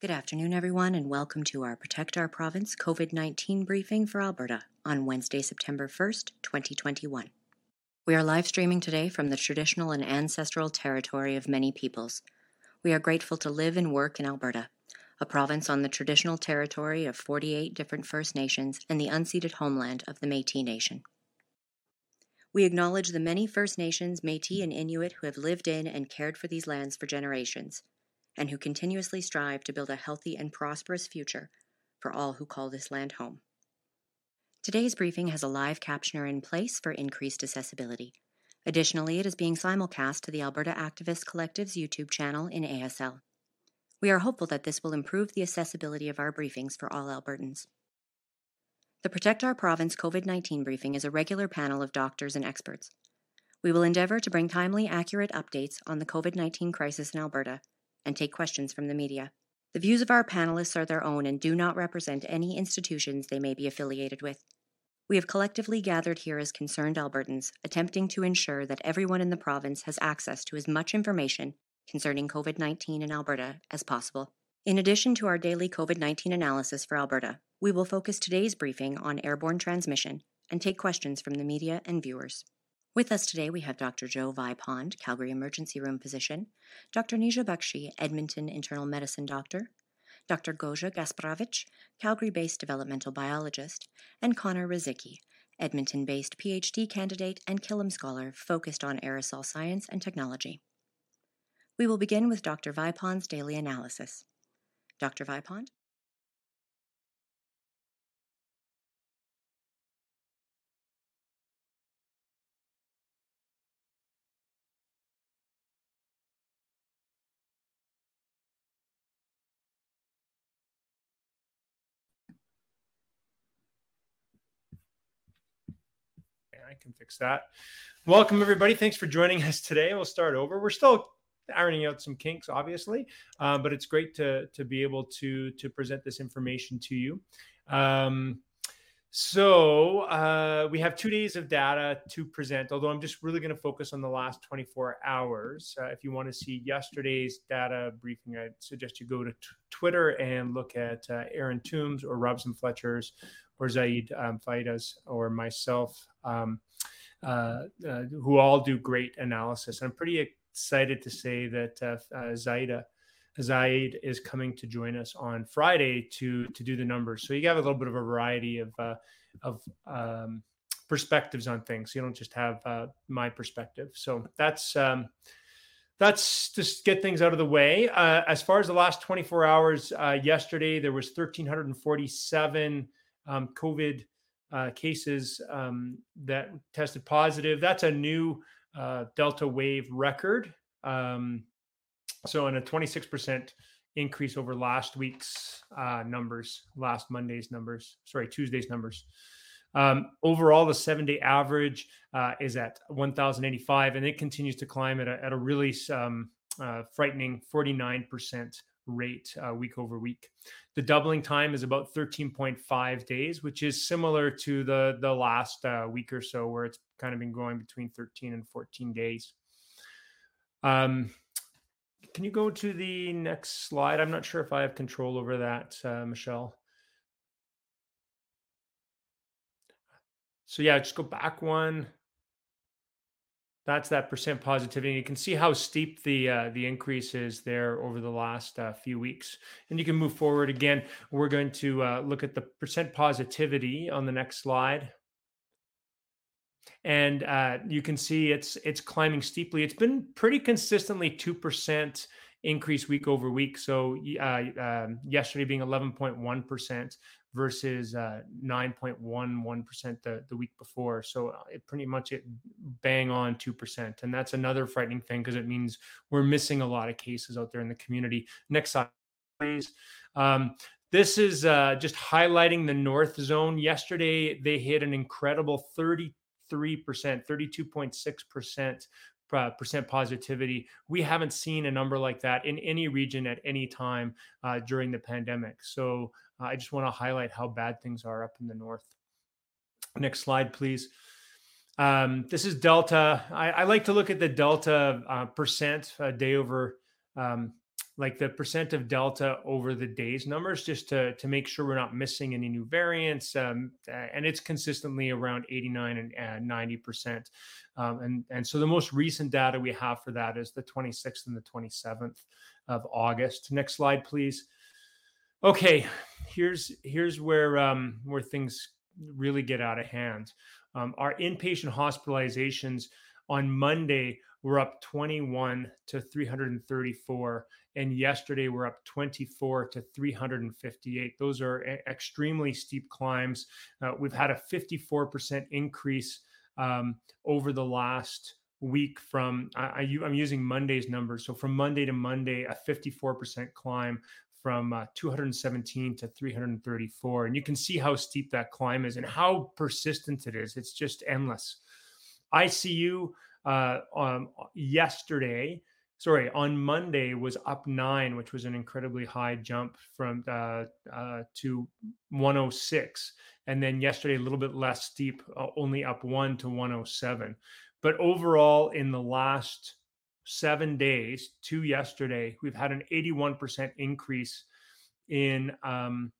Good afternoon, everyone, and welcome to our Protect Our Province COVID 19 briefing for Alberta on Wednesday, September 1st, 2021. We are live streaming today from the traditional and ancestral territory of many peoples. We are grateful to live and work in Alberta, a province on the traditional territory of 48 different First Nations and the unceded homeland of the Metis Nation. We acknowledge the many First Nations, Metis, and Inuit who have lived in and cared for these lands for generations and who continuously strive to build a healthy and prosperous future for all who call this land home. Today's briefing has a live captioner in place for increased accessibility. Additionally, it is being simulcast to the Alberta Activist Collective's YouTube channel in ASL. We are hopeful that this will improve the accessibility of our briefings for all Albertans. The Protect Our Province COVID 19 briefing is a regular panel of doctors and experts. We will endeavour to bring timely, accurate updates on the COVID 19 crisis in Alberta and take questions from the media. The views of our panelists are their own and do not represent any institutions they may be affiliated with. We have collectively gathered here as concerned Albertans, attempting to ensure that everyone in the province has access to as much information concerning COVID 19 in Alberta as possible. In addition to our daily COVID 19 analysis for Alberta, we will focus today's briefing on airborne transmission and take questions from the media and viewers. With us today, we have Dr. Joe Vipond, Calgary Emergency Room Physician, Dr. Nisha Bakshi, Edmonton Internal Medicine Doctor, Dr. Gosia Gasperowicz, Calgary based developmental biologist, and Connor Ruzycki, Edmonton based PhD candidate and Killam Scholar focused on aerosol science and technology. We will begin with Dr. Vipond's daily analysis. Dr. Vipond? I can fix that. Welcome, everybody. Thanks for joining us today. We'll start over. We're still ironing out some kinks, obviously, uh, but it's great to to be able to to present this information to you. Um, so uh, we have two days of data to present, although I'm just really going to focus on the last 24 hours. Uh, if you want to see yesterday's data briefing, I suggest you go to t- Twitter and look at uh, Aaron Toombs or Robson Fletcher's or Zaid um, Faida's or myself, um, uh, uh, who all do great analysis. I'm pretty excited to say that uh, uh, Zaida Zaid is coming to join us on Friday to to do the numbers. So you have a little bit of a variety of uh, of um, perspectives on things. You don't just have uh, my perspective. So that's um, that's just get things out of the way. Uh, as far as the last 24 hours, uh, yesterday there was 1,347 um, COVID uh, cases um, that tested positive. That's a new uh, Delta wave record. Um, so, in a 26% increase over last week's uh, numbers, last Monday's numbers, sorry, Tuesday's numbers. Um, overall, the seven day average uh, is at 1,085, and it continues to climb at a, at a really um, uh, frightening 49% rate uh, week over week. The doubling time is about 13.5 days, which is similar to the the last uh, week or so, where it's kind of been going between 13 and 14 days. Um, can you go to the next slide? I'm not sure if I have control over that, uh, Michelle. So yeah, just go back one. That's that percent positivity. You can see how steep the uh, the increase is there over the last uh, few weeks. And you can move forward again. We're going to uh, look at the percent positivity on the next slide and uh, you can see it's it's climbing steeply. It's been pretty consistently two percent increase week over week. So uh, um, yesterday being eleven point one percent versus uh, nine point one one percent the the week before. So uh, it pretty much it bang on two percent, and that's another frightening thing because it means we're missing a lot of cases out there in the community. Next slide, please. Um, this is uh, just highlighting the north zone. Yesterday, they hit an incredible 33%, 32.6% uh, percent positivity. We haven't seen a number like that in any region at any time uh, during the pandemic. So I just want to highlight how bad things are up in the north. Next slide, please. Um, this is Delta. I, I, like to look at the Delta uh, percent uh, day over um, like the percent of delta over the days numbers just to to make sure we're not missing any new variants um, and it's consistently around 89 and 90 percent um, and and so the most recent data we have for that is the 26th and the 27th of august next slide please okay here's here's where um where things really get out of hand. Um, our inpatient hospitalizations on monday were up 21 to 334 and yesterday we're up 24 to 358 those are a- extremely steep climbs. Uh, we've had a 54% increase um, over the last week from I, i'm using monday's numbers. So from monday to monday a 54% climb from uh, 217 to 334 and you can see how steep that climb is and how persistent it is it's just endless icu uh, um, yesterday sorry, on Monday was up nine, which was an incredibly high jump from uh, uh, to 106. And then yesterday, a little bit less steep, uh, only up one to 107. But overall, in the last seven days to yesterday, we've had an 81% increase in um,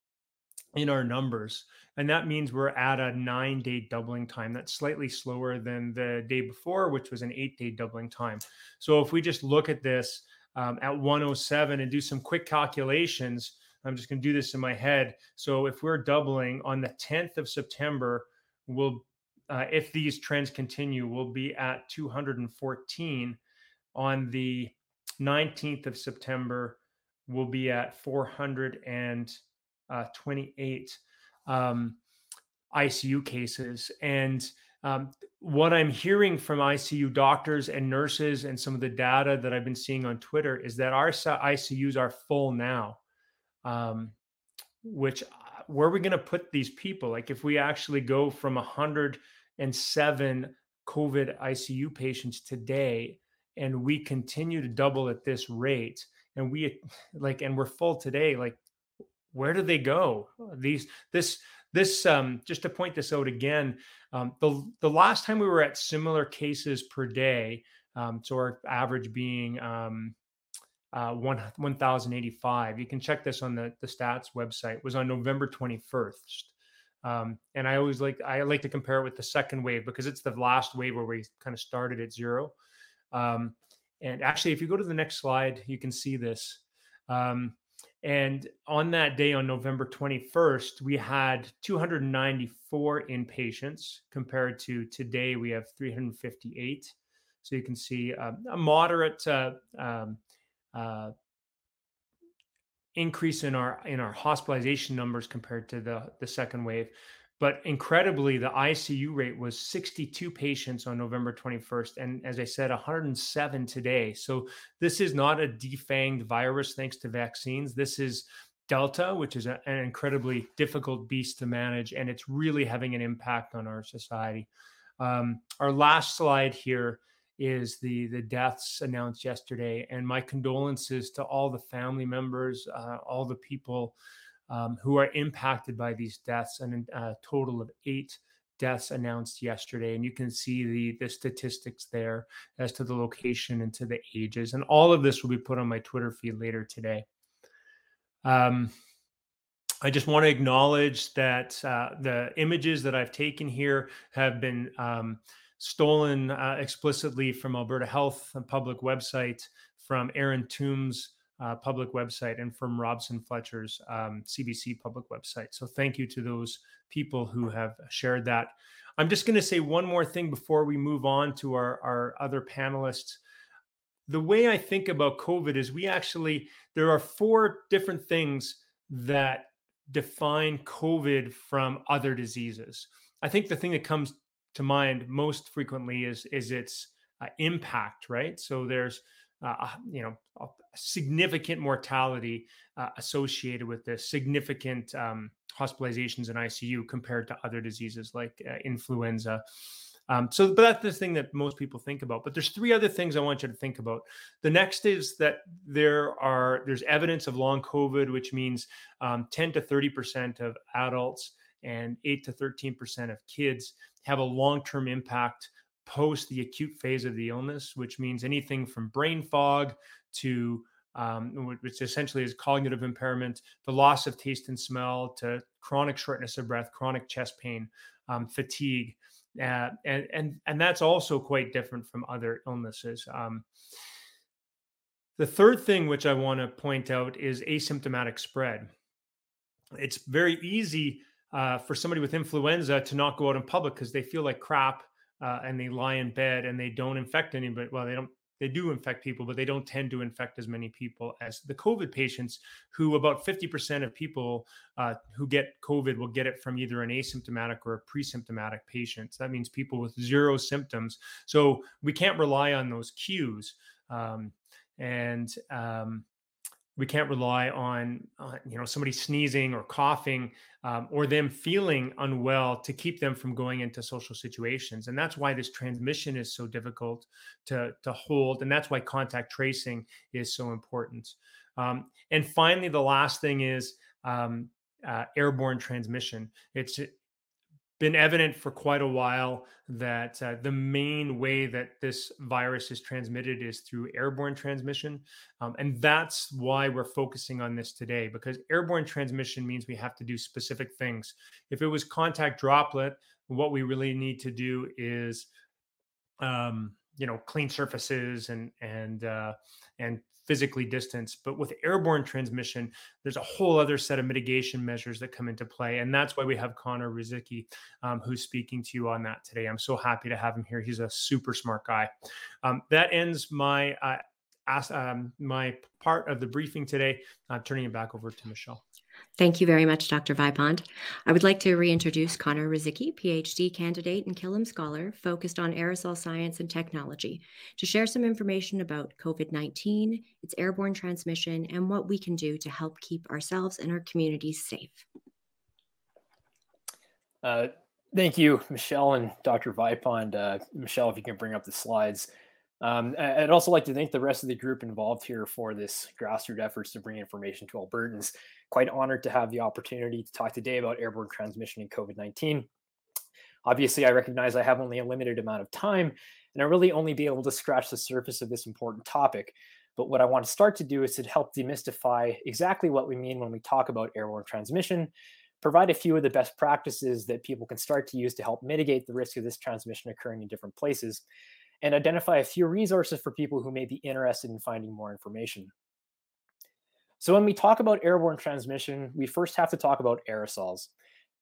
in our numbers. And that means we're at a nine day doubling time. That's slightly slower than the day before, which was an eight day doubling time. So if we just look at this um, at 107 and do some quick calculations, I'm just going to do this in my head. So if we're doubling on the 10th of September, we'll, uh, if these trends continue, we'll be at 214. On the 19th of September, we'll be at 400 and uh, 28 um, ICU cases. And um, what I'm hearing from ICU doctors and nurses and some of the data that I've been seeing on Twitter is that our ICUs are full now. Um, which, uh, where are we going to put these people? Like, if we actually go from 107 COVID ICU patients today and we continue to double at this rate, and we like, and we're full today, like, where do they go? These this this um, just to point this out again. Um, the the last time we were at similar cases per day, um, so our average being um, uh, one one thousand eighty five. You can check this on the the stats website. Was on November twenty first. Um, and I always like I like to compare it with the second wave because it's the last wave where we kind of started at zero. Um, and actually, if you go to the next slide, you can see this. Um, and on that day, on November 21st, we had 294 inpatients compared to today, we have 358. So you can see uh, a moderate uh, um, uh, increase in our in our hospitalization numbers compared to the the second wave. But incredibly, the ICU rate was 62 patients on November 21st. And as I said, 107 today. So this is not a defanged virus thanks to vaccines. This is Delta, which is a, an incredibly difficult beast to manage. And it's really having an impact on our society. Um, our last slide here is the the deaths announced yesterday and my condolences to all the family members uh, all the people um, who are impacted by these deaths, and a total of eight deaths announced yesterday. And you can see the, the statistics there as to the location and to the ages. And all of this will be put on my Twitter feed later today. Um, I just want to acknowledge that uh, the images that I've taken here have been um, stolen uh, explicitly from Alberta Health public website from Aaron Toombs uh, public website and from Robson Fletcher's um, CBC public website. So thank you to those people who have shared that. I'm just going to say one more thing before we move on to our, our other panelists. The way I think about COVID is we actually, there are four different things that define COVID from other diseases. I think the thing that comes to mind most frequently is, is its uh, impact, right? So there's uh, you know, significant mortality uh, associated with this, significant um, hospitalizations in ICU compared to other diseases like uh, influenza. Um, so, but that's the thing that most people think about. But there's three other things I want you to think about. The next is that there are there's evidence of long COVID, which means um, 10 to 30 percent of adults and 8 to 13 percent of kids have a long-term impact post the acute phase of the illness, which means anything from brain fog to um, which essentially is cognitive impairment, the loss of taste and smell, to chronic shortness of breath, chronic chest pain, um, fatigue, uh, and and and that's also quite different from other illnesses. Um, the third thing which I want to point out is asymptomatic spread. It's very easy uh, for somebody with influenza to not go out in public because they feel like crap uh, and they lie in bed and they don't infect anybody. Well, they don't they do infect people, but they don't tend to infect as many people as the COVID patients, who about 50% of people uh, who get COVID will get it from either an asymptomatic or a pre-symptomatic patient. So that means people with zero symptoms. So we can't rely on those cues. Um, and um, we can't rely on uh, you know somebody sneezing or coughing um, or them feeling unwell to keep them from going into social situations. And that's why this transmission is so difficult to to hold and that's why contact tracing is so important. Um, and finally the last thing is um, uh, airborne transmission. It's been evident for quite a while that uh, the main way that this virus is transmitted is through airborne transmission. Um, and that's why we're focusing on this today, because airborne transmission means we have to do specific things. If it was contact droplet, what we really need to do is um, you know clean surfaces and and uh, and physically distanced. But with airborne transmission, there's a whole other set of mitigation measures that come into play. And that's why we have Connor Ruzycki, um, who's speaking to you on that today. I'm so happy to have him here. He's a super smart guy. Um, that ends my uh, ask, um, my part of the briefing today. I'm turning it back over to Michelle. Thank you very much, Dr. Vipond. I would like to reintroduce Connor Ruzycki, PhD candidate and Killam Scholar, focused on aerosol science and technology, to share some information about COVID 19, its airborne transmission, and what we can do to help keep ourselves and our communities safe. Uh, thank you, Michelle and Dr. Vipond. Uh, Michelle, if you can bring up the slides. Um, I'd also like to thank the rest of the group involved here for this grassroots efforts to bring information to Albertans. Quite honored to have the opportunity to talk today about airborne transmission and COVID 19. Obviously, I recognize I have only a limited amount of time, and I really only be able to scratch the surface of this important topic. But what I want to start to do is to help demystify exactly what we mean when we talk about airborne transmission, provide a few of the best practices that people can start to use to help mitigate the risk of this transmission occurring in different places, and identify a few resources for people who may be interested in finding more information. So when we talk about airborne transmission, we first have to talk about aerosols.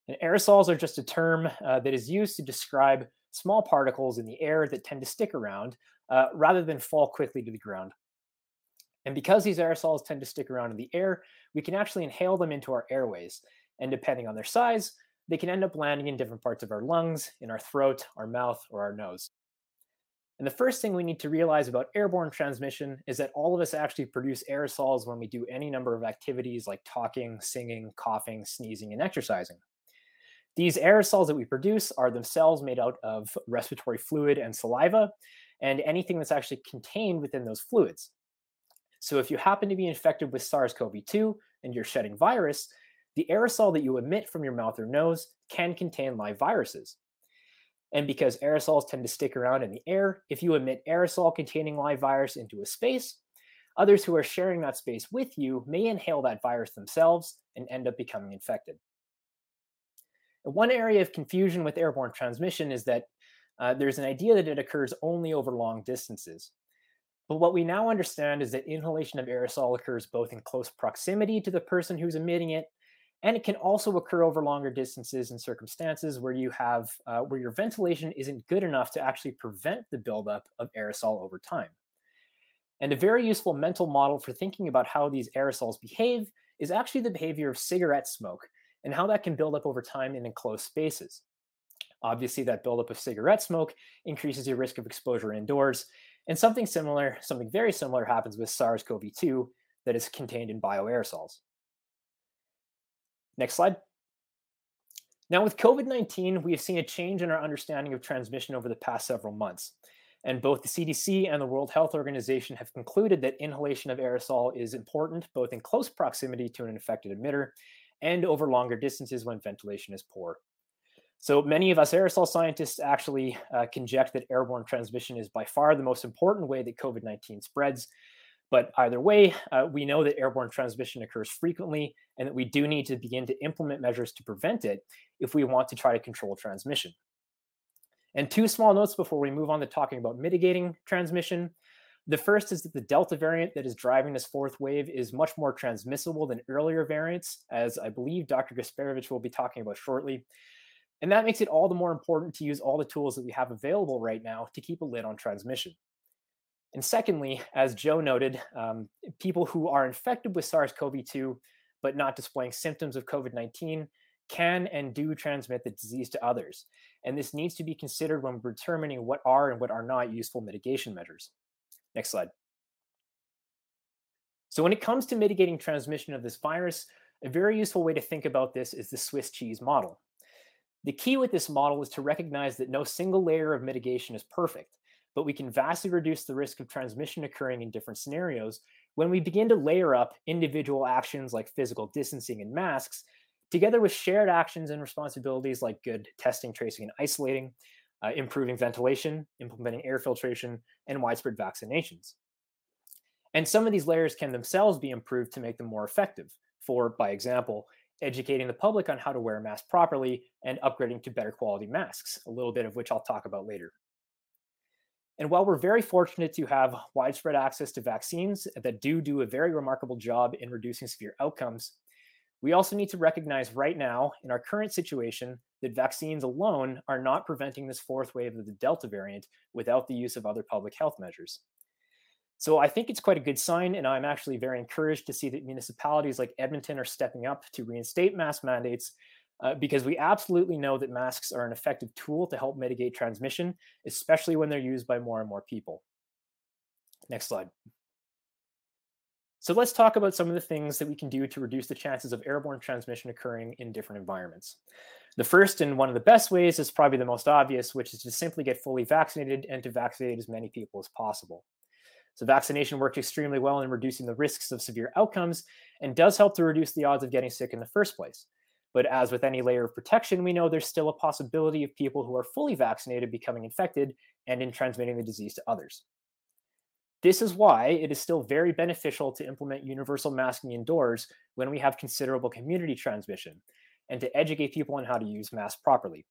And aerosols are just a term uh, that is used to describe small particles in the air that tend to stick around uh, rather than fall quickly to the ground. And because these aerosols tend to stick around in the air, we can actually inhale them into our airways. And depending on their size, they can end up landing in different parts of our lungs, in our throat, our mouth, or our nose. And the first thing we need to realize about airborne transmission is that all of us actually produce aerosols when we do any number of activities like talking, singing, coughing, sneezing, and exercising. These aerosols that we produce are themselves made out of respiratory fluid and saliva, and anything that's actually contained within those fluids. So if you happen to be infected with SARS CoV 2 and you're shedding virus, the aerosol that you emit from your mouth or nose can contain live viruses. And because aerosols tend to stick around in the air, if you emit aerosol containing live virus into a space, others who are sharing that space with you may inhale that virus themselves and end up becoming infected. One area of confusion with airborne transmission is that uh, there's an idea that it occurs only over long distances. But what we now understand is that inhalation of aerosol occurs both in close proximity to the person who's emitting it and it can also occur over longer distances and circumstances where you have uh, where your ventilation isn't good enough to actually prevent the buildup of aerosol over time. And a very useful mental model for thinking about how these aerosols behave is actually the behavior of cigarette smoke and how that can build up over time in enclosed spaces. Obviously, that buildup of cigarette smoke increases your risk of exposure indoors. And something similar, something very similar happens with SARS CoV 2 that is contained in bioaerosols. Next slide. Now, with COVID 19, we have seen a change in our understanding of transmission over the past several months. And both the CDC and the World Health Organization have concluded that inhalation of aerosol is important both in close proximity to an infected emitter and over longer distances when ventilation is poor. So many of us aerosol scientists actually uh, conject that airborne transmission is by far the most important way that COVID 19 spreads. But either way, uh, we know that airborne transmission occurs frequently and that we do need to begin to implement measures to prevent it if we want to try to control transmission. And two small notes before we move on to talking about mitigating transmission. The first is that the Delta variant that is driving this fourth wave is much more transmissible than earlier variants, as I believe Dr. Gasperowicz will be talking about shortly. And that makes it all the more important to use all the tools that we have available right now to keep a lid on transmission. And secondly, as Joe noted, um, people who are infected with SARS CoV 2 but not displaying symptoms of COVID 19 can and do transmit the disease to others. And this needs to be considered when we're determining what are and what are not useful mitigation measures. Next slide. So, when it comes to mitigating transmission of this virus, a very useful way to think about this is the Swiss cheese model. The key with this model is to recognize that no single layer of mitigation is perfect, but we can vastly reduce the risk of transmission occurring in different scenarios when we begin to layer up individual actions like physical distancing and masks, together with shared actions and responsibilities like good testing, tracing, and isolating, uh, improving ventilation, implementing air filtration, and widespread vaccinations. And some of these layers can themselves be improved to make them more effective. For, by example, educating the public on how to wear a mask properly and upgrading to better quality masks, a little bit of which I'll talk about later. And while we're very fortunate to have widespread access to vaccines that do do a very remarkable job in reducing severe outcomes, we also need to recognize right now, in our current situation, that vaccines alone are not preventing this fourth wave of the Delta variant without the use of other public health measures. So I think it's quite a good sign, and I'm actually very encouraged to see that municipalities like Edmonton are stepping up to reinstate mask mandates uh, because we absolutely know that masks are an effective tool to help mitigate transmission, especially when they're used by more and more people. Next slide. So let's talk about some of the things that we can do to reduce the chances of airborne transmission occurring in different environments. The first and one of the best ways is probably the most obvious, which is to simply get fully vaccinated and to vaccinate as many people as possible. So vaccination worked extremely well in reducing the risks of severe outcomes and does help to reduce the odds of getting sick in the first place. But as with any layer of protection, we know there's still a possibility of people who are fully vaccinated becoming infected and in transmitting the disease to others. This is why it is still very beneficial to implement universal masking indoors when we have considerable community transmission and to educate people on how to use masks properly.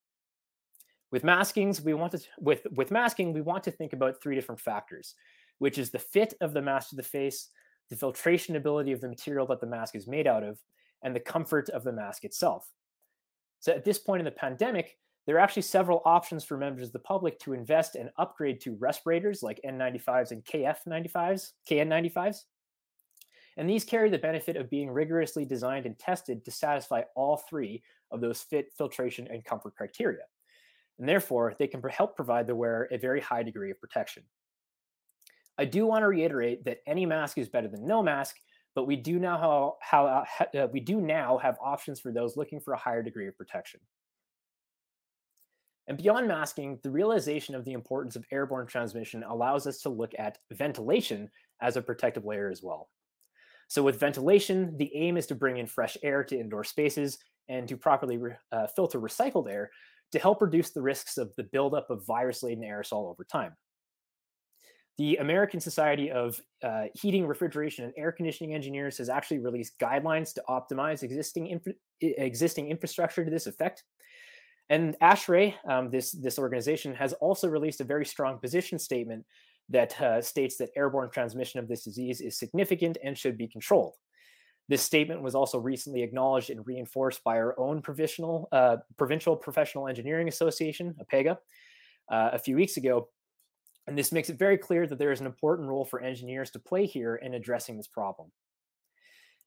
With maskings, we want to with with masking, we want to think about three different factors which is the fit of the mask to the face, the filtration ability of the material that the mask is made out of, and the comfort of the mask itself. So at this point in the pandemic, there are actually several options for members of the public to invest and upgrade to respirators like N95s and KF95s, KN95s. And these carry the benefit of being rigorously designed and tested to satisfy all three of those fit, filtration, and comfort criteria. And therefore, they can help provide the wearer a very high degree of protection. I do want to reiterate that any mask is better than no mask, but we do now how, how uh, we do now have options for those looking for a higher degree of protection. And beyond masking, the realization of the importance of airborne transmission allows us to look at ventilation as a protective layer as well. So with ventilation, the aim is to bring in fresh air to indoor spaces and to properly re- uh, filter recycled air to help reduce the risks of the buildup of virus-laden aerosol over time the American Society of uh, Heating, Refrigeration, and Air Conditioning Engineers has actually released guidelines to optimize existing infra- existing infrastructure to this effect. And ASHRAE, um, this this organization, has also released a very strong position statement that uh, states that airborne transmission of this disease is significant and should be controlled. This statement was also recently acknowledged and reinforced by our own provisional, uh, Provincial Professional Engineering Association, APEGA, uh, a few weeks ago, and this makes it very clear that there is an important role for engineers to play here in addressing this problem.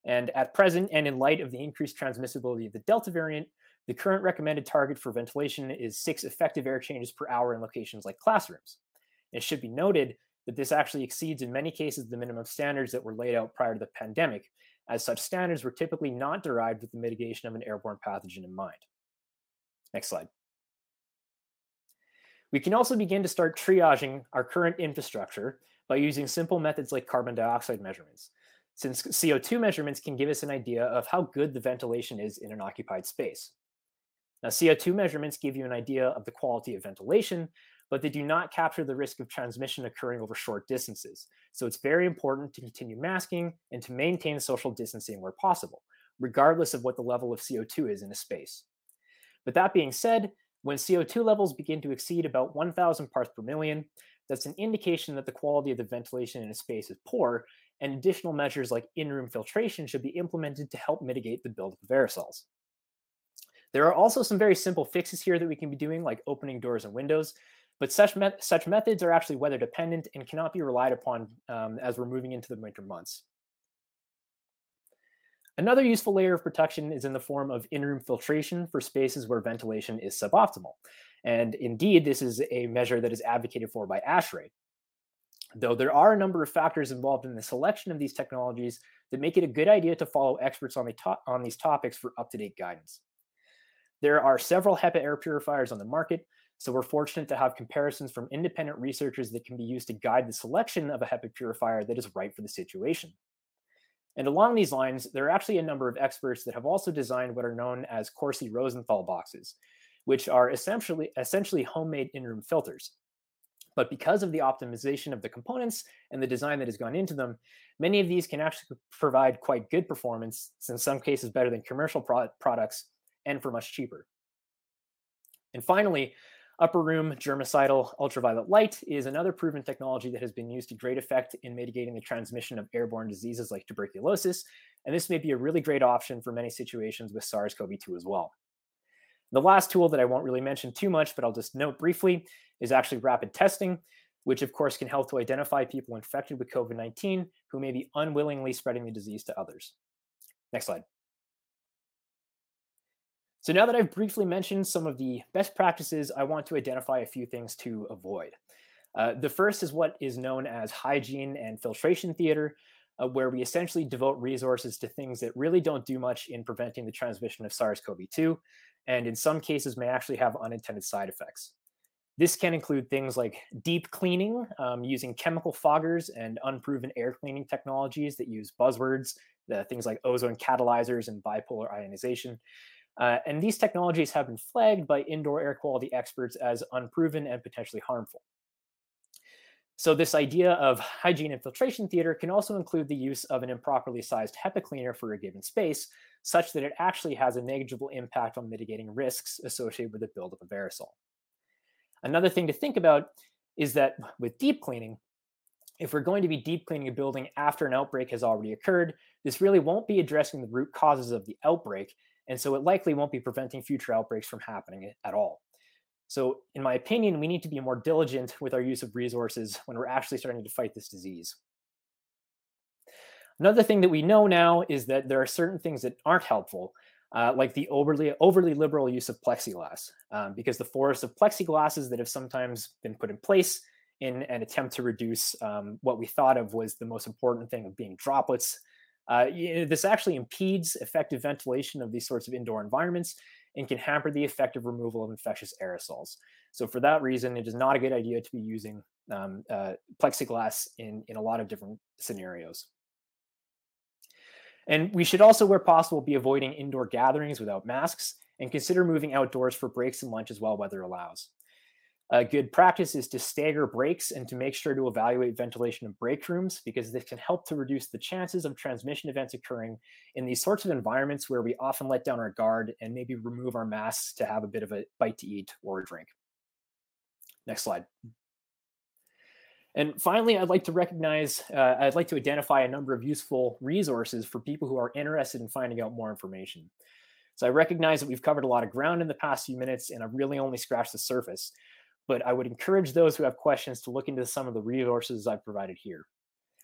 And at present, and in light of the increased transmissibility of the Delta variant, the current recommended target for ventilation is six effective air changes per hour in locations like classrooms. It should be noted that this actually exceeds in many cases the minimum standards that were laid out prior to the pandemic, as such standards were typically not derived with the mitigation of an airborne pathogen in mind. Next slide. We can also begin to start triaging our current infrastructure by using simple methods like carbon dioxide measurements, since CO2 measurements can give us an idea of how good the ventilation is in an occupied space. Now, CO2 measurements give you an idea of the quality of ventilation, but they do not capture the risk of transmission occurring over short distances. So it's very important to continue masking and to maintain social distancing where possible, regardless of what the level of CO2 is in a space. But that being said, when CO2 levels begin to exceed about 1,000 parts per million, that's an indication that the quality of the ventilation in a space is poor, and additional measures like in room filtration should be implemented to help mitigate the buildup of aerosols. There are also some very simple fixes here that we can be doing, like opening doors and windows, but such, me- such methods are actually weather dependent and cannot be relied upon um, as we're moving into the winter months. Another useful layer of protection is in the form of in-room filtration for spaces where ventilation is suboptimal. And indeed, this is a measure that is advocated for by ASHRAE. Though there are a number of factors involved in the selection of these technologies that make it a good idea to follow experts on, the to- on these topics for up-to-date guidance. There are several HEPA air purifiers on the market, so we're fortunate to have comparisons from independent researchers that can be used to guide the selection of a HEPA purifier that is right for the situation. And along these lines, there are actually a number of experts that have also designed what are known as Corsi Rosenthal boxes, which are essentially, essentially homemade in-room filters. But because of the optimization of the components and the design that has gone into them, many of these can actually provide quite good performance, in some cases better than commercial pro- products, and for much cheaper. And finally, upper room germicidal ultraviolet light is another proven technology that has been used to great effect in mitigating the transmission of airborne diseases like tuberculosis. And this may be a really great option for many situations with SARS CoV 2 as well. The last tool that I won't really mention too much, but I'll just note briefly, is actually rapid testing, which of course can help to identify people infected with COVID 19 who may be unwillingly spreading the disease to others. Next slide. So now that I've briefly mentioned some of the best practices, I want to identify a few things to avoid. Uh, the first is what is known as hygiene and filtration theater, uh, where we essentially devote resources to things that really don't do much in preventing the transmission of SARS CoV 2, and in some cases may actually have unintended side effects. This can include things like deep cleaning um, using chemical foggers and unproven air cleaning technologies that use buzzwords, things like ozone catalyzers and bipolar ionization, uh, and these technologies have been flagged by indoor air quality experts as unproven and potentially harmful. So this idea of hygiene and filtration theater can also include the use of an improperly sized HEPA cleaner for a given space, such that it actually has a negligible impact on mitigating risks associated with the buildup of aerosol. Another thing to think about is that with deep cleaning, if we're going to be deep cleaning a building after an outbreak has already occurred, this really won't be addressing the root causes of the outbreak, and so it likely won't be preventing future outbreaks from happening at all. So, in my opinion, we need to be more diligent with our use of resources when we're actually starting to fight this disease. Another thing that we know now is that there are certain things that aren't helpful, uh, like the overly overly liberal use of plexiglass, um, because the forest of plexiglasses that have sometimes been put in place in an attempt to reduce um, what we thought of was the most important thing of being droplets uh, you know, this actually impedes effective ventilation of these sorts of indoor environments and can hamper the effective removal of infectious aerosols. So for that reason, it is not a good idea to be using um, uh, plexiglass in, in a lot of different scenarios. And we should also, where possible, be avoiding indoor gatherings without masks and consider moving outdoors for breaks and lunch as well, weather allows. A good practice is to stagger breaks and to make sure to evaluate ventilation of break rooms because this can help to reduce the chances of transmission events occurring in these sorts of environments where we often let down our guard and maybe remove our masks to have a bit of a bite to eat or a drink. Next slide. And finally, I'd like to recognize, uh, I'd like to identify a number of useful resources for people who are interested in finding out more information. So I recognize that we've covered a lot of ground in the past few minutes and I've really only scratched the surface but I would encourage those who have questions to look into some of the resources I've provided here.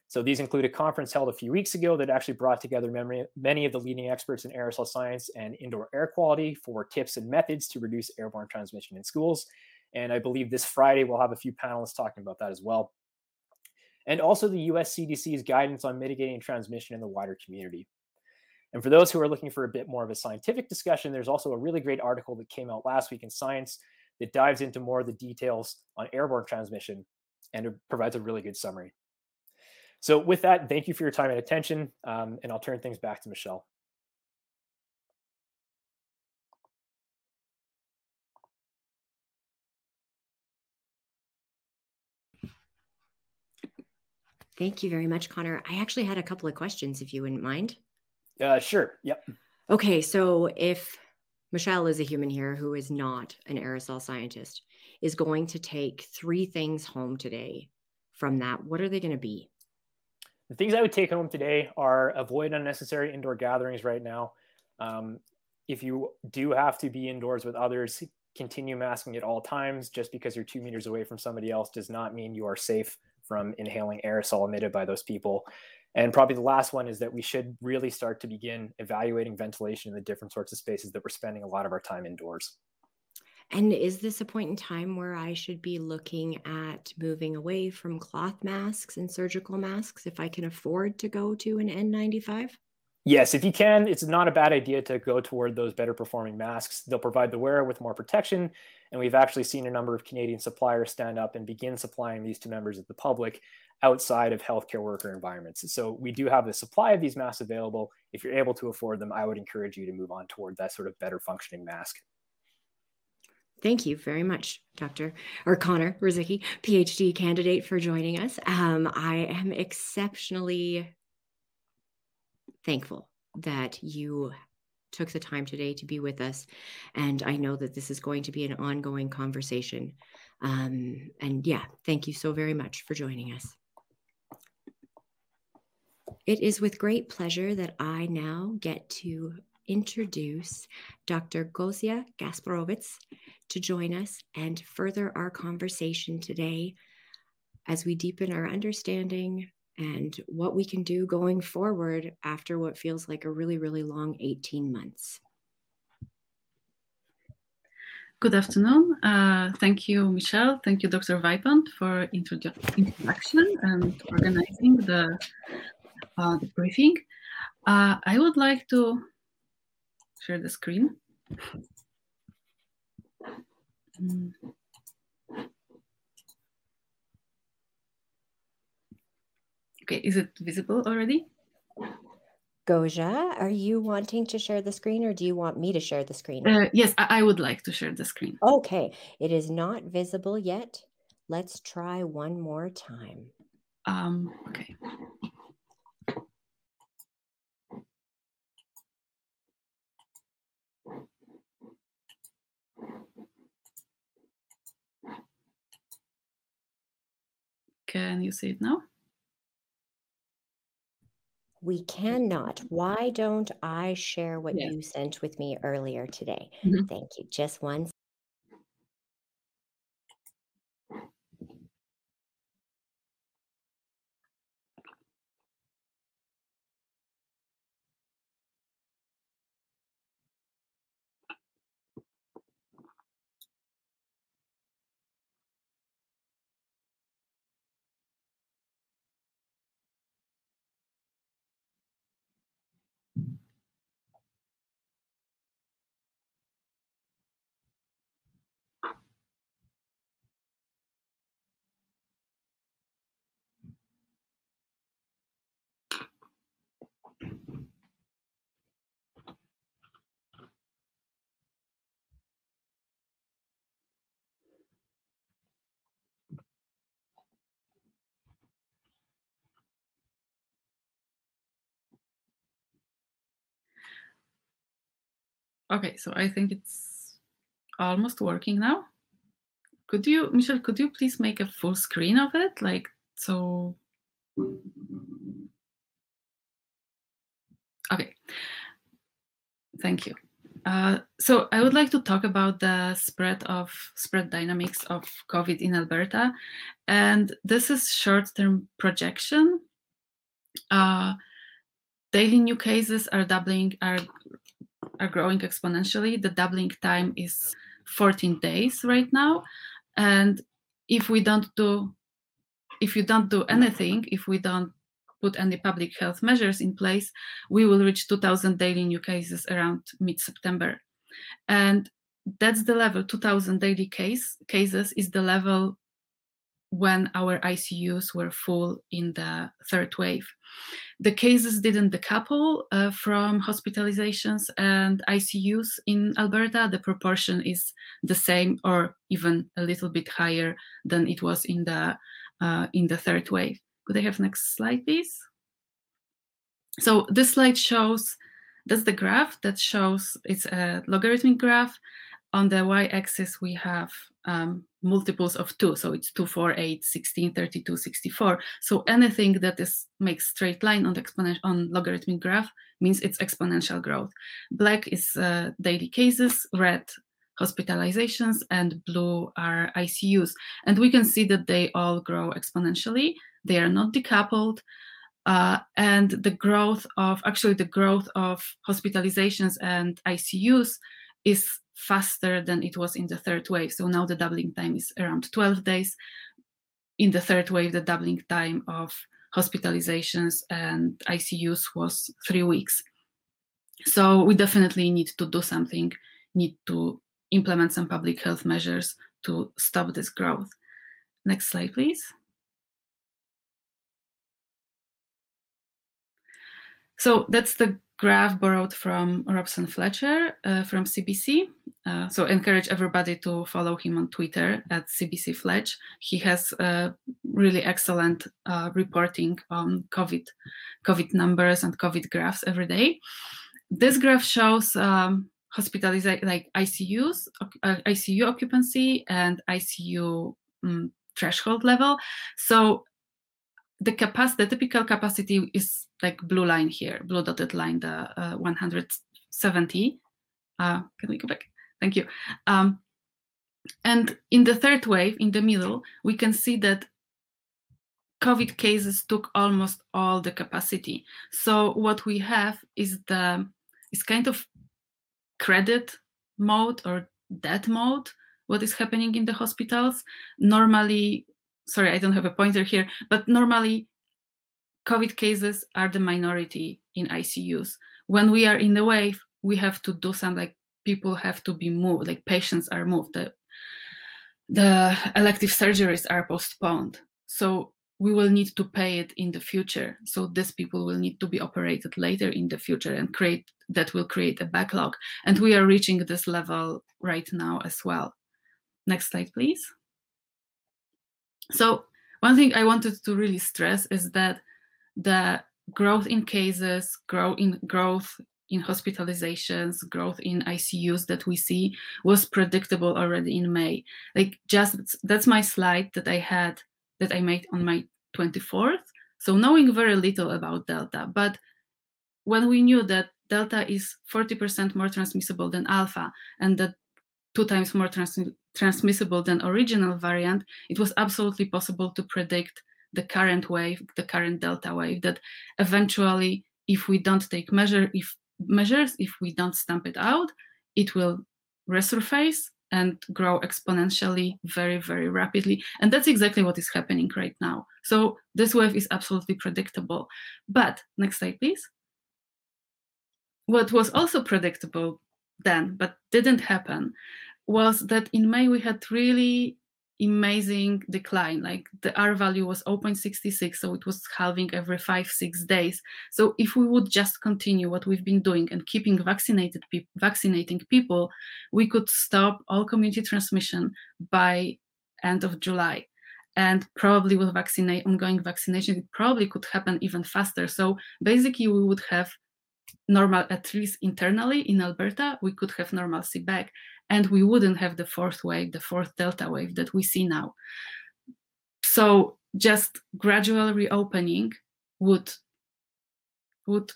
So these include a conference held a few weeks ago that actually brought together many of the leading experts in aerosol science and indoor air quality for tips and methods to reduce airborne transmission in schools. And I believe this Friday we'll have a few panelists talking about that as well. And also the US CDC's guidance on mitigating transmission in the wider community. And for those who are looking for a bit more of a scientific discussion, there's also a really great article that came out last week in Science that dives into more of the details on airborne transmission and it provides a really good summary. So, with that, thank you for your time and attention, um, and I'll turn things back to Michelle. Thank you very much, Connor. I actually had a couple of questions, if you wouldn't mind. Uh, sure. Yep. Okay. So, if Michelle is a human here who is not an aerosol scientist, is going to take three things home today from that, what are they going to be? The things I would take home today are avoid unnecessary indoor gatherings right now. Um, if you do have to be indoors with others, continue masking at all times. Just because you're two meters away from somebody else does not mean you are safe from inhaling aerosol emitted by those people. And probably the last one is that we should really start to begin evaluating ventilation in the different sorts of spaces that we're spending a lot of our time indoors. And is this a point in time where I should be looking at moving away from cloth masks and surgical masks if I can afford to go to an N95? Yes, if you can, it's not a bad idea to go toward those better performing masks. They'll provide the wearer with more protection. And we've actually seen a number of Canadian suppliers stand up and begin supplying these to members of the public outside of healthcare worker environments. So we do have the supply of these masks available. If you're able to afford them, I would encourage you to move on toward that sort of better functioning mask. Thank you very much, Dr. or Connor Ruzycki, PhD candidate, for joining us. Um, I am exceptionally thankful that you took the time today to be with us. And I know that this is going to be an ongoing conversation. Um, and yeah, thank you so very much for joining us. It is with great pleasure that I now get to introduce Dr. Gosia Gasperowicz to join us and further our conversation today as we deepen our understanding and what we can do going forward after what feels like a really, really long 18 months. Good afternoon. Uh, thank you, Michelle. Thank you, Dr. Vipond, for introdu- introduction and organizing the, uh, the briefing. Uh, I would like to share the screen. Mm. Okay, is it visible already? Gosia, are you wanting to share the screen or do you want me to share the screen? Uh, yes, I, I would like to share the screen. Okay, it is not visible yet. Let's try one more time. Um, okay. Can you see it now? We cannot. Why don't I share what Yes. you sent with me earlier today? Mhm. Thank you. Just one. Okay, so I think it's almost working now. Could you, Michelle, could you please make a full screen of it? Like, so. Okay. Thank you. Uh, so I would like to talk about the spread of spread dynamics of COVID in Alberta, and this is short-term projection. Uh, daily new cases are doubling, are are growing exponentially. The doubling time is 14 days right now, and if we don't do, if you don't do anything, if we don't put any public health measures in place, we will reach 2,000 daily new cases around mid-September, and that's the level. 2,000 daily case cases is the level when our ICUs were full in the third wave. The cases didn't decouple uh, from hospitalizations and ICUs in Alberta. The proportion is the same or even a little bit higher than it was in the uh, in the third wave. Could I have next slide, please? So this slide shows, that's the graph that shows, it's a logarithmic graph. On the y-axis, we have um, multiples of 2. So it's 2, 4, 8, 16, 32, 64. So anything that is makes straight line on the exponential on logarithmic graph means it's exponential growth. Black is uh, daily cases, red hospitalizations, and blue are ICUs. And we can see that they all grow exponentially. They are not decoupled. Uh, and the growth of actually the growth of hospitalizations and ICUs is faster than it was in the third wave. So now the doubling time is around 12 days. In the third wave, the doubling time of hospitalizations and ICUs was three weeks. So we definitely need to do something, need to implement some public health measures to stop this growth. Next slide, please. So that's the graph borrowed from Robson Fletcher uh, from CBC. Uh, so encourage everybody to follow him on Twitter at CBC Fletch. He has uh, really excellent uh, reporting on COVID, COVID numbers and COVID graphs every day. This graph shows um, hospitalization, like ICUs, uh, ICU occupancy and ICU um, threshold level. So the capacity, the typical capacity is like blue line here, blue dotted line, the uh, 170. Uh, can we go back? Thank you. Um, and in the third wave, in the middle, we can see that COVID cases took almost all the capacity. So what we have is the is kind of credit mode or debt mode. What is happening in the hospitals? Normally, sorry, I don't have a pointer here, but normally COVID cases are the minority in ICUs. When we are in the wave, we have to do something like people have to be moved, like patients are moved. The, the elective surgeries are postponed. So we will need to pay it in the future. So these people will need to be operated later in the future and create that will create a backlog. And we are reaching this level right now as well. Next slide, please. So one thing I wanted to really stress is that the growth in cases, grow in growth in hospitalizations, growth in ICUs that we see was predictable already in May. Like just that's my slide that I had that I made on my 24th. So knowing very little about Delta, but when we knew that Delta is 40% more transmissible than Alpha and that two times more trans transmissible than original variant, it was absolutely possible to predict the current wave, the current Delta wave, that eventually, if we don't take measure, if measures, if we don't stamp it out, it will resurface and grow exponentially very, very rapidly. And that's exactly what is happening right now. So this wave is absolutely predictable. But next slide, please. What was also predictable then, but didn't happen, was that in May we had really amazing decline like the r value was 0.66 so it was halving every five six days. So if we would just continue what we've been doing and keeping vaccinated people vaccinating people we could stop all community transmission by end of july. And probably with vaccinate ongoing vaccination it probably could happen even faster. So basically we would have normal at least internally in alberta we could have normalcy back and we wouldn't have the fourth wave, the fourth Delta wave that we see now. So just gradual reopening would would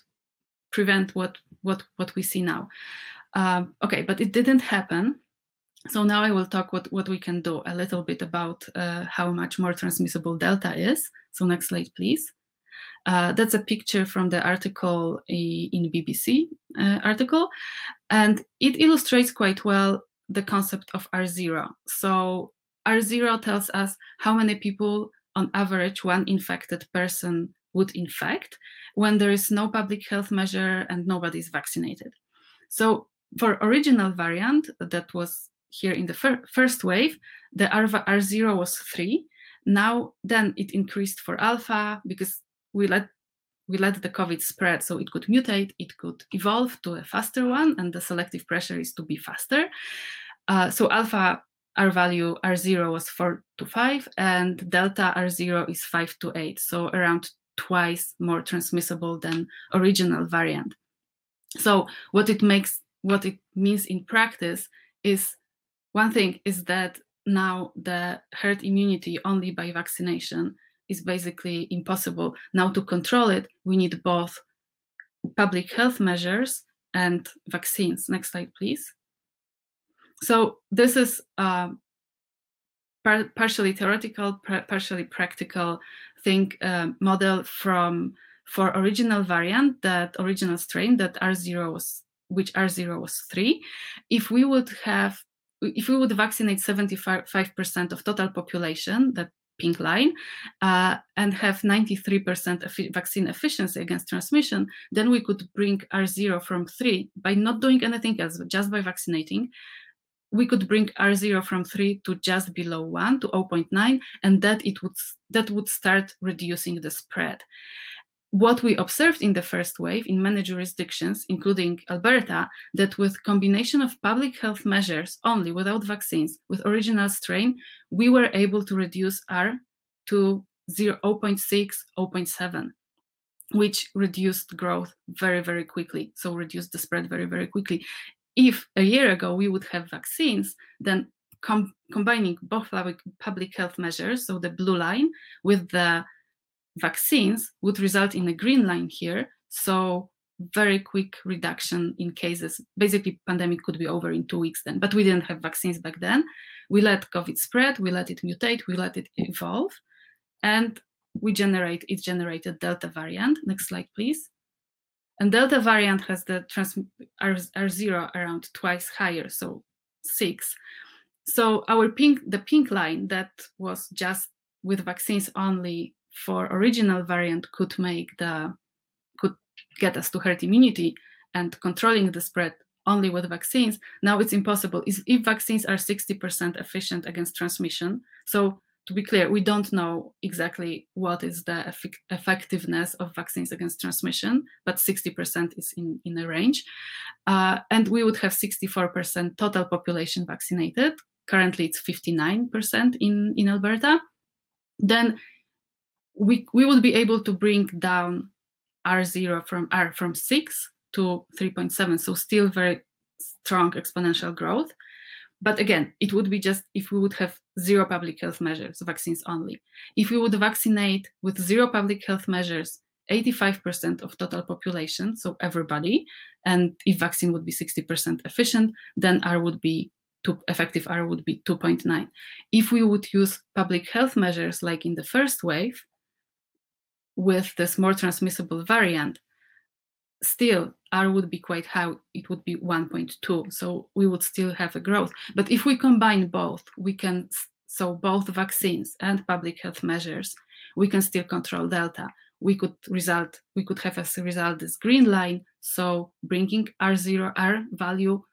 prevent what what what we see now. Um, okay, but it didn't happen. So now I will talk what what we can do a little bit about uh, how much more transmissible Delta is. So next slide, please. Uh, that's a picture from the article in BBC uh, article, and it illustrates quite well the concept of R0. So R0 tells us how many people on average one infected person would infect when there is no public health measure and nobody is vaccinated. So for original variant that was here in the fir first wave, the R R0 was three. Now then it increased for alpha because we let we let the COVID spread so it could mutate, it could evolve to a faster one, and the selective pressure is to be faster. Uh, so alpha R value R0 was 4 to 5, and delta R0 is 5 to 8, so around twice more transmissible than original variant. So what it makes, what it means in practice is one thing is that now the herd immunity only by vaccination is basically impossible. Now to control it, we need both public health measures and vaccines. Next slide, please. So this is par partially theoretical, partially practical thing uh, model from for original variant, that original strain that R0 was, which R0 was three. If we would have, if we would vaccinate 75% of total population, that pink line, uh, and have 93% vaccine efficiency against transmission, then we could bring R0 from 3 by not doing anything else, just by vaccinating. We could bring R0 from 3 to just below 1 to 0.9, and that it would that would start reducing the spread what we observed in the first wave in many jurisdictions, including Alberta, that with combination of public health measures only without vaccines with original strain, we were able to reduce R to 0, 0.6, 0.7, which reduced growth very, very quickly. So reduced the spread very, very quickly. If a year ago we would have vaccines, then com combining both public health measures, so the blue line, with the vaccines would result in a green line here. So very quick reduction in cases. Basically, pandemic could be over in two weeks then, but we didn't have vaccines back then. We let COVID spread, we let it mutate, we let it evolve, and we generate it generated Delta variant. Next slide, please. And Delta variant has the trans R, R0 around twice higher, so six. So our pink, the pink line that was just with vaccines only for original variant could make the could get us to herd immunity and controlling the spread only with vaccines now it's impossible if vaccines are 60% efficient against transmission so to be clear we don't know exactly what is the eff- effectiveness of vaccines against transmission but 60% is in, in a range. Uh, and we would have 64% total population vaccinated. Currently it's 59% in, in alberta. Then we, we would be able to bring down R0 from R from 6 to 3.7, so still very strong exponential growth. But again, it would be just if we would have zero public health measures, vaccines only. If we would vaccinate with zero public health measures 85% of total population, so everybody, and if vaccine would be 60% efficient, then R would be two, effective R would be 2.9. If we would use public health measures like in the first wave, with this more transmissible variant, still R would be quite high. It would be 1.2. So we would still have a growth. But if we combine both, we can, so both vaccines and public health measures, we can still control Delta. We could result, we could have as a result this green line. So bringing R0, R value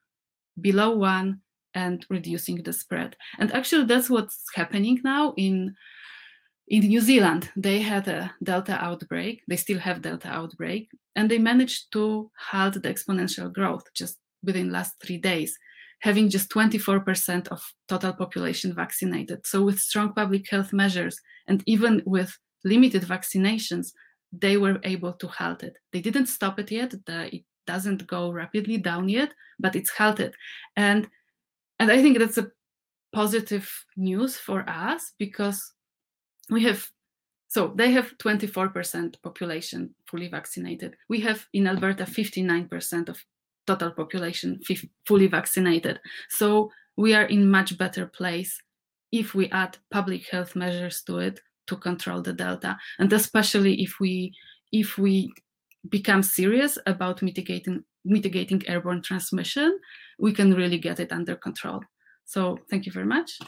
below one and reducing the spread. And actually that's what's happening now in in New Zealand, they had a Delta outbreak. They still have Delta outbreak, and they managed to halt the exponential growth just within last three days, having just 24% of total population vaccinated. So with strong public health measures and even with limited vaccinations, they were able to halt it. They didn't stop it yet. The, it doesn't go rapidly down yet, but it's halted. And and I think that's a positive news for us because we have so they have 24% population fully vaccinated. We have in Alberta 59% of total population fully vaccinated. So we are in much better place if we add public health measures to it to control the delta and especially if we if we become serious about mitigating mitigating airborne transmission we can really get it under control so thank you very much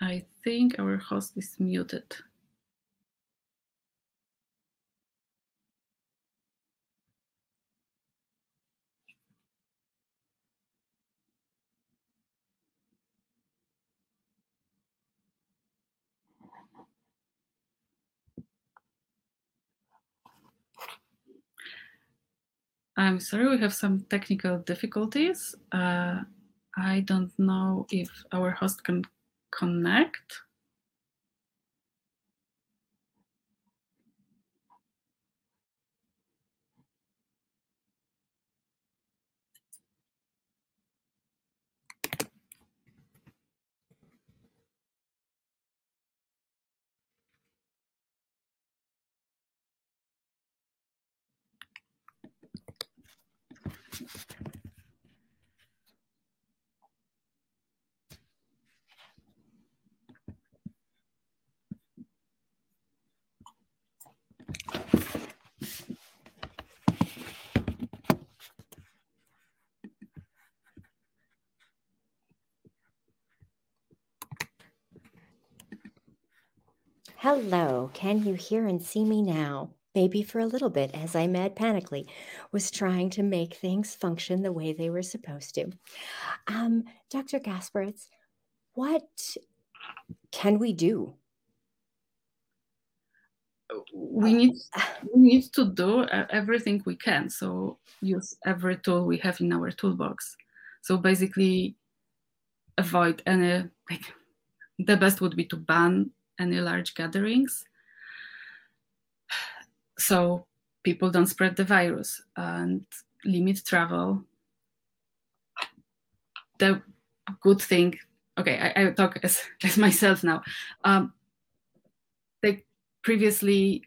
I think our host is muted. I'm sorry, we have some technical difficulties. Uh, I don't know if our host can connect. Hello, can you hear and see me now? Maybe for a little bit, as I mad panically was trying to make things function the way they were supposed to. Um, Dr. Gasperowicz, what can we do? We need we need to do everything we can. So use every tool we have in our toolbox. So basically, avoid any like the best would be to ban any large gatherings. So people don't spread the virus and limit travel. The good thing okay i, I talk as, as myself now. Um, like previously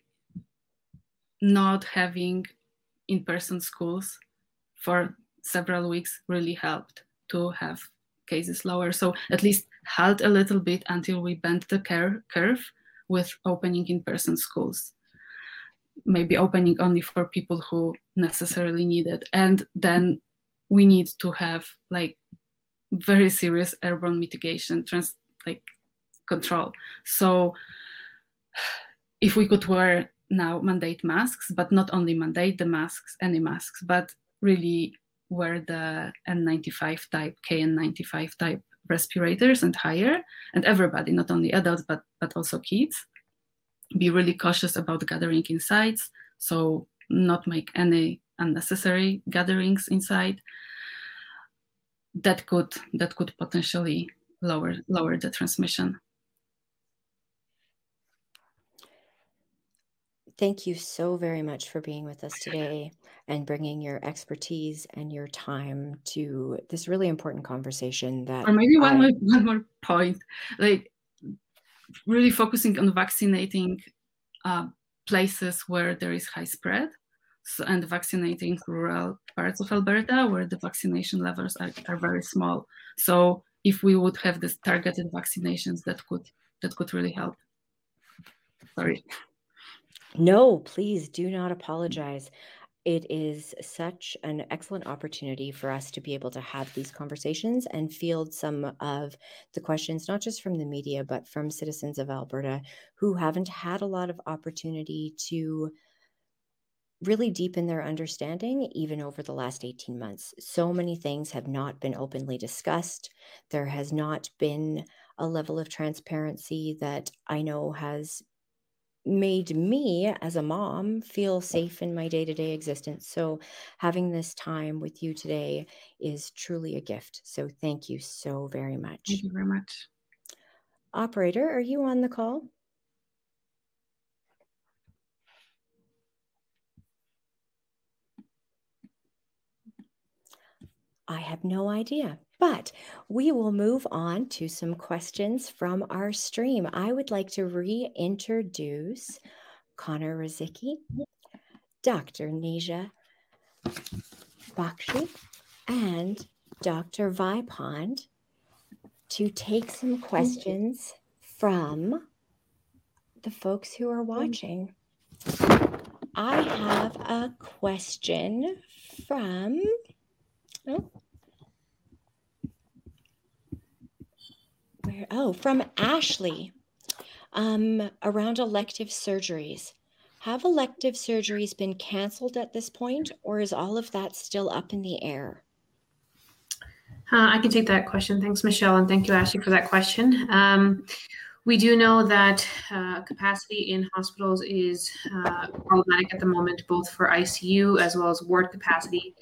not having in-person schools for several weeks really helped to have cases lower so at least halt a little bit until we bend the cur- curve with opening in person schools. Maybe opening only for people who necessarily need it. And then we need to have like very serious airborne mitigation, trans- like control. So if we could wear now mandate masks, but not only mandate the masks, any masks, but really wear the N95 type, KN95 type respirators and higher, and everybody, not only adults but but also kids. Be really cautious about gathering inside, so not make any unnecessary gatherings inside. That could that could potentially lower lower the transmission. Thank you so very much for being with us today and bringing your expertise and your time to this really important conversation that or maybe one I, more one more point like really focusing on vaccinating uh, places where there is high spread so, and vaccinating rural parts of alberta where the vaccination levels are, are very small. So if we would have this targeted vaccinations that could that could really help. Sorry no please do not apologize it is such an excellent opportunity for us to be able to have these conversations and field some of the questions, not just from the media, but from citizens of Alberta who haven't had a lot of opportunity to really deepen their understanding even over the last 18 months. So many things have not been openly discussed. There has not been a level of transparency that I know has made me as a mom feel safe in my day-to-day existence. So having this time with you today is truly a gift. So thank you so very much. Thank you very much. Operator are you on the call? I have no idea. But we will move on to some questions from our stream. I would like to reintroduce Connor Ruzycki, Dr. Nisha Bakshi, and Dr. Vipond to take some questions from the folks who are watching. I have a question from. Oh, Where, oh, from Ashley um, around elective surgeries. Have elective surgeries been canceled at this point, or is all of that still up in the air? Uh, I can take that question. Thanks, Michelle, and thank you, Ashley, for that question. Um, we do know that uh, capacity in hospitals is uh, problematic at the moment, both for ICU as well as ward capacity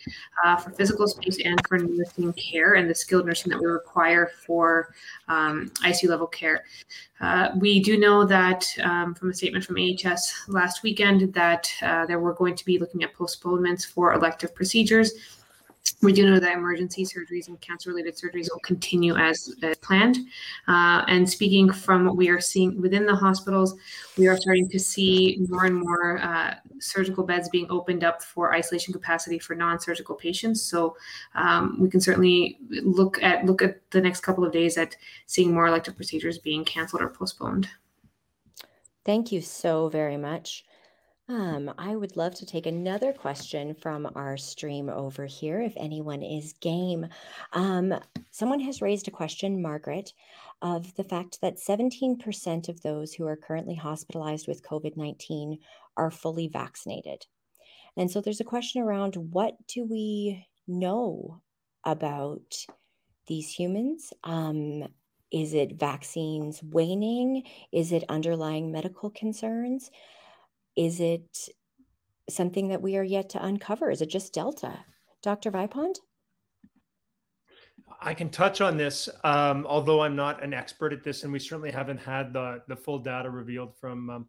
uh, for physical space and for nursing care and the skilled nursing that we require for um, ICU level care. Uh, we do know that um, from a statement from AHS last weekend that uh, they were going to be looking at postponements for elective procedures we do know that emergency surgeries and cancer related surgeries will continue as, as planned. Uh, and speaking from what we are seeing within the hospitals, we are starting to see more and more uh, surgical beds being opened up for isolation capacity for non surgical patients. So um, we can certainly look at look at the next couple of days at seeing more elective procedures being canceled or postponed. Thank you so very much. Um, I would love to take another question from our stream over here if anyone is game. Um, someone has raised a question, Margaret, of the fact that 17% of those who are currently hospitalized with COVID 19 are fully vaccinated. And so there's a question around what do we know about these humans? Um, is it vaccines waning? Is it underlying medical concerns? Is it something that we are yet to uncover? Is it just Delta? Dr. Vipond? I can touch on this, um, although I'm not an expert at this, and we certainly haven't had the, the full data revealed from um,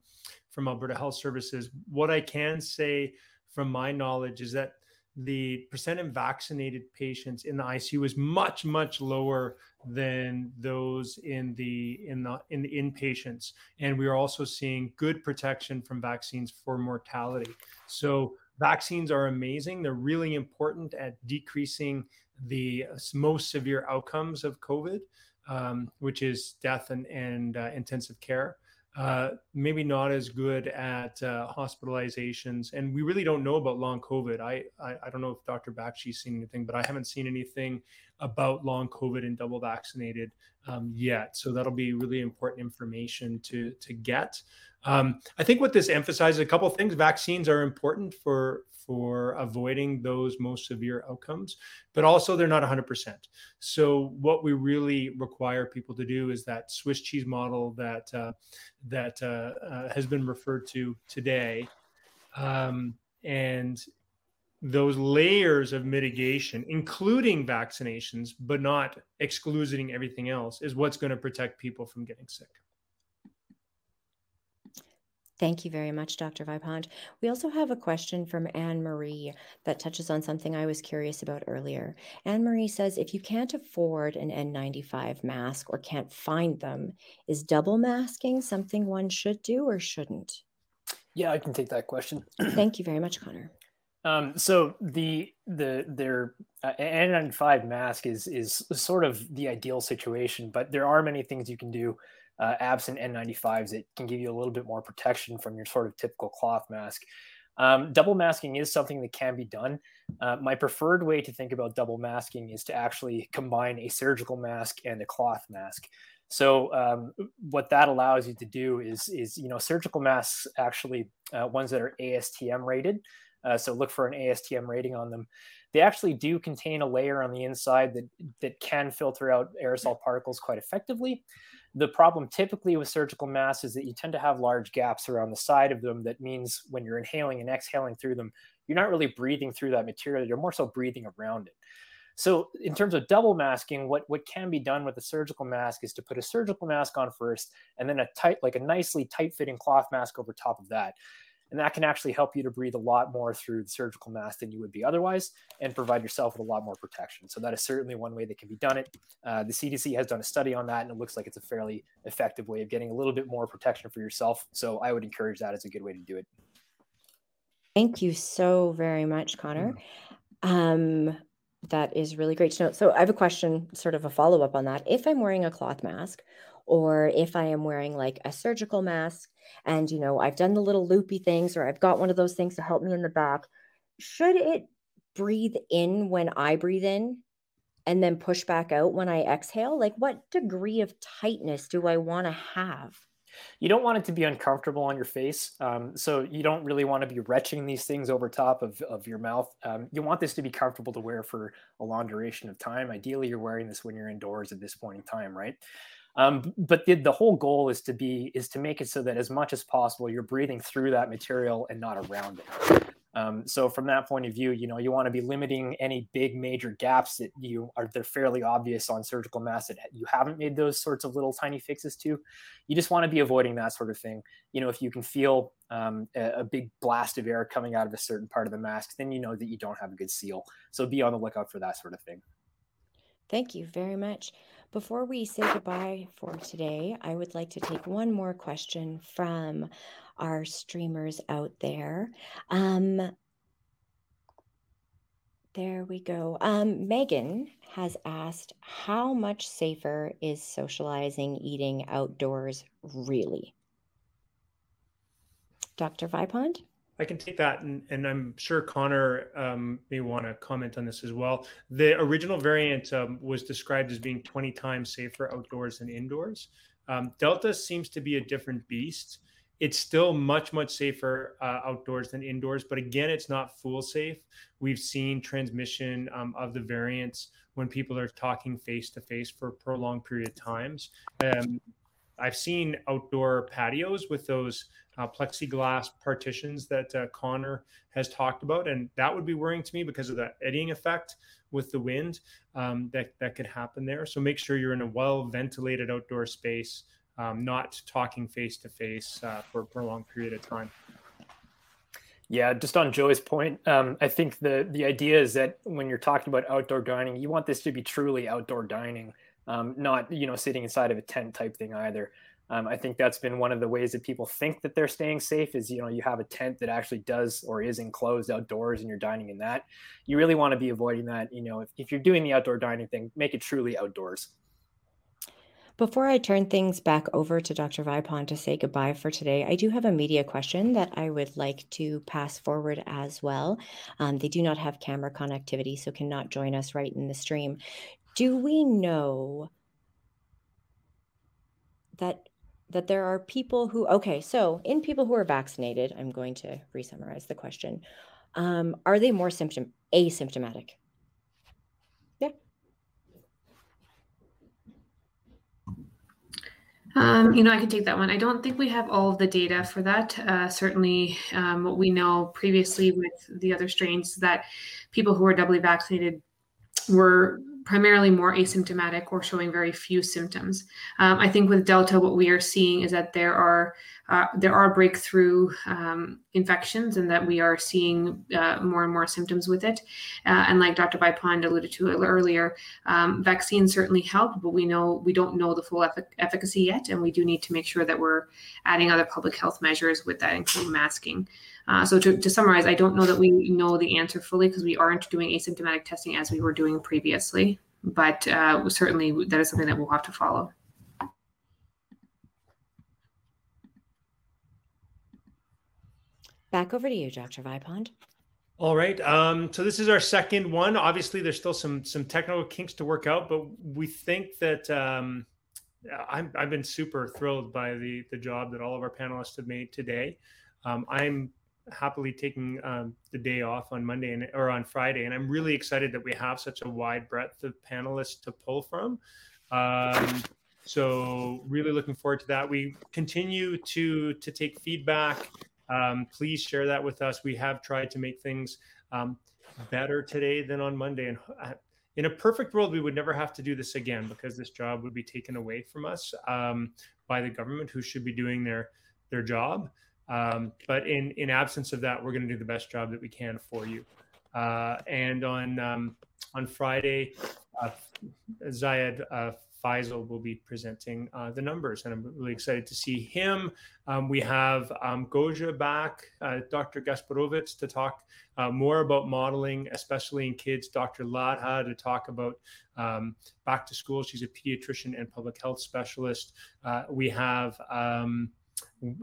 from Alberta Health Services. What I can say from my knowledge is that the percent of vaccinated patients in the ICU was much much lower than those in the in the in the inpatients. And we are also seeing good protection from vaccines for mortality. So vaccines are amazing. They're really important at decreasing the most severe outcomes of covid um, which is death and, and uh, intensive care uh, maybe not as good at uh, hospitalizations. And we really don't know about long COVID. I, I, I don't know if Dr. Bakshi's seen anything, but I haven't seen anything about long COVID and double vaccinated um, yet. So that'll be really important information to, to get. Um, I think what this emphasizes a couple things. Vaccines are important for for avoiding those most severe outcomes, but also they're not 100%. So what we really require people to do is that Swiss cheese model that uh, that uh, uh, has been referred to today, um, and those layers of mitigation, including vaccinations, but not excluding everything else, is what's going to protect people from getting sick. Thank you very much, Dr. Vipond. We also have a question from Anne Marie that touches on something I was curious about earlier. Anne Marie says if you can't afford an N95 mask or can't find them, is double masking something one should do or shouldn't? Yeah, I can take that question. Thank you very much, Connor. Um, so the the their uh, N95 mask is is sort of the ideal situation, but there are many things you can do uh, absent N95s that can give you a little bit more protection from your sort of typical cloth mask. Um, double masking is something that can be done. Uh, my preferred way to think about double masking is to actually combine a surgical mask and a cloth mask. So um, what that allows you to do is, is you know, surgical masks actually uh, ones that are ASTM rated. Uh, so look for an ASTM rating on them. They actually do contain a layer on the inside that that can filter out aerosol particles quite effectively. The problem typically with surgical masks is that you tend to have large gaps around the side of them. That means when you're inhaling and exhaling through them, you're not really breathing through that material. You're more so breathing around it. So, in terms of double masking, what, what can be done with a surgical mask is to put a surgical mask on first, and then a tight, like a nicely tight fitting cloth mask over top of that. And that can actually help you to breathe a lot more through the surgical mask than you would be otherwise and provide yourself with a lot more protection. So that is certainly one way that can be done it. Uh, the CDC has done a study on that and it looks like it's a fairly effective way of getting a little bit more protection for yourself. So I would encourage that as a good way to do it. Thank you so very much, Connor. Um, that is really great to know. So I have a question, sort of a follow up on that. If I'm wearing a cloth mask, or if I am wearing like a surgical mask, and you know i've done the little loopy things or i've got one of those things to help me in the back should it breathe in when i breathe in and then push back out when I exhale? Like, what degree of tightness do I want to have? You don't want it to be uncomfortable on your face. Um, so you don't really want to be retching these things over top of, of your mouth. Um, you want this to be comfortable to wear for a long duration of time. Ideally, you're wearing this when you're indoors at this point in time, right? Um, but the, the whole goal is to be is to make it so that as much as possible you're breathing through that material and not around it. Um, so from that point of view, you know, you want to be limiting any big major gaps that you are they're fairly obvious on surgical masks that you haven't made those sorts of little tiny fixes to. You just want to be avoiding that sort of thing. You know, if you can feel um, a, a, big blast of air coming out of a certain part of the mask, then you know that you don't have a good seal. So be on the lookout for that sort of thing. Thank you very much. Before we say goodbye for today, I would like to take one more question from our streamers out there. Um, there we go. Um, Megan has asked, how much safer is socializing, eating outdoors really? Dr. Vipond? I can take that, and, and I'm sure Connor um, may want to comment on this as well. The original variant um, was described as being 20 times safer outdoors than indoors. Um, Delta seems to be a different beast. It's still much, much safer uh, outdoors than indoors, but again, it's not fool safe. We've seen transmission um, of the variants when people are talking face to face for prolonged period of times. Um, I've seen outdoor patios with those uh, plexiglass partitions that uh, Connor has talked about, and that would be worrying to me because of that eddying effect with the wind um, that that could happen there. So make sure you're in a well ventilated outdoor space, um, not talking face to face for a prolonged period of time. Yeah, just on Joey's point, um, I think the the idea is that when you're talking about outdoor dining, you want this to be truly outdoor dining, um, not you know sitting inside of a tent type thing either. Um, I think that's been one of the ways that people think that they're staying safe is, you know, you have a tent that actually does or is enclosed outdoors and you're dining in that. You really want to be avoiding that. You know, if, if you're doing the outdoor dining thing, make it truly outdoors. Before I turn things back over to Dr. Vipond to say goodbye for today, I do have a media question that I would like to pass forward as well. Um, they do not have camera connectivity, so cannot join us right in the stream. Do we know that that there are people who okay so in people who are vaccinated i'm going to re-summarize the question um, are they more symptom asymptomatic yeah um, you know, I can take that one. I don't think we have all of the data for that. Uh, certainly, um, what we know previously with the other strains that people who are doubly vaccinated were primarily more asymptomatic or showing very few symptoms. Um, I think with Delta, what we are seeing is that there are uh, there are breakthrough um, infections, and that we are seeing uh, more and more symptoms with it. Uh, and like Dr. Vipond alluded to earlier, um, vaccines certainly help, but we know we don't know the full efficacy yet, and we do need to make sure that we're adding other public health measures with that, including masking. Uh, so to, to, summarize, I don't know that we know the answer fully because we aren't doing asymptomatic testing as we were doing previously, but uh, certainly that is something that we'll have to follow. Back over to you, Dr. Vipond. All right. Um, so this is our second one. Obviously, there's still some some technical kinks to work out, but we think that um, i have been super thrilled by the the job that all of our panelists have made today. Um, I'm happily taking um, the day off on Monday and, or on Friday, and I'm really excited that we have such a wide breadth of panelists to pull from. Um, so really looking forward to that. We continue to to take feedback. Um, please share that with us. We have tried to make things um, better today than on Monday, and uh, in a perfect world, we would never have to do this again because this job would be taken away from us um, by the government, who should be doing their their job. Um, but in in absence of that, we're going to do the best job that we can for you. Uh, and on um, on Friday, uh, Zayed uh, Faisal will be presenting uh, the numbers, and I'm really excited to see him. Um, we have um, Gosia back, uh, Dr. Gasperowicz, to talk uh, more about modeling, especially in kids. Dr. Ladha to talk about um, back to school. She's a pediatrician and public health specialist. Uh, we have um,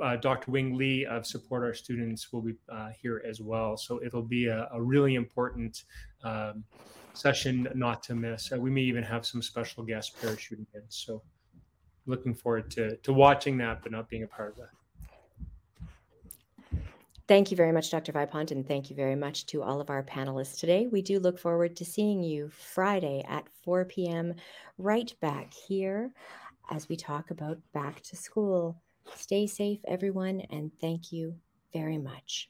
uh, Dr. Wing Li of Support Our Students will be uh, here as well. So it'll be a, a really important um, session not to miss. Uh, we may even have some special guests parachuting in. So looking forward to, to watching that, but not being a part of that. Thank you very much, Dr. Vipond, and thank you very much to all of our panelists today. We do look forward to seeing you Friday at 4 p.m. right back here as we talk about back to school. Stay safe, everyone, and thank you very much.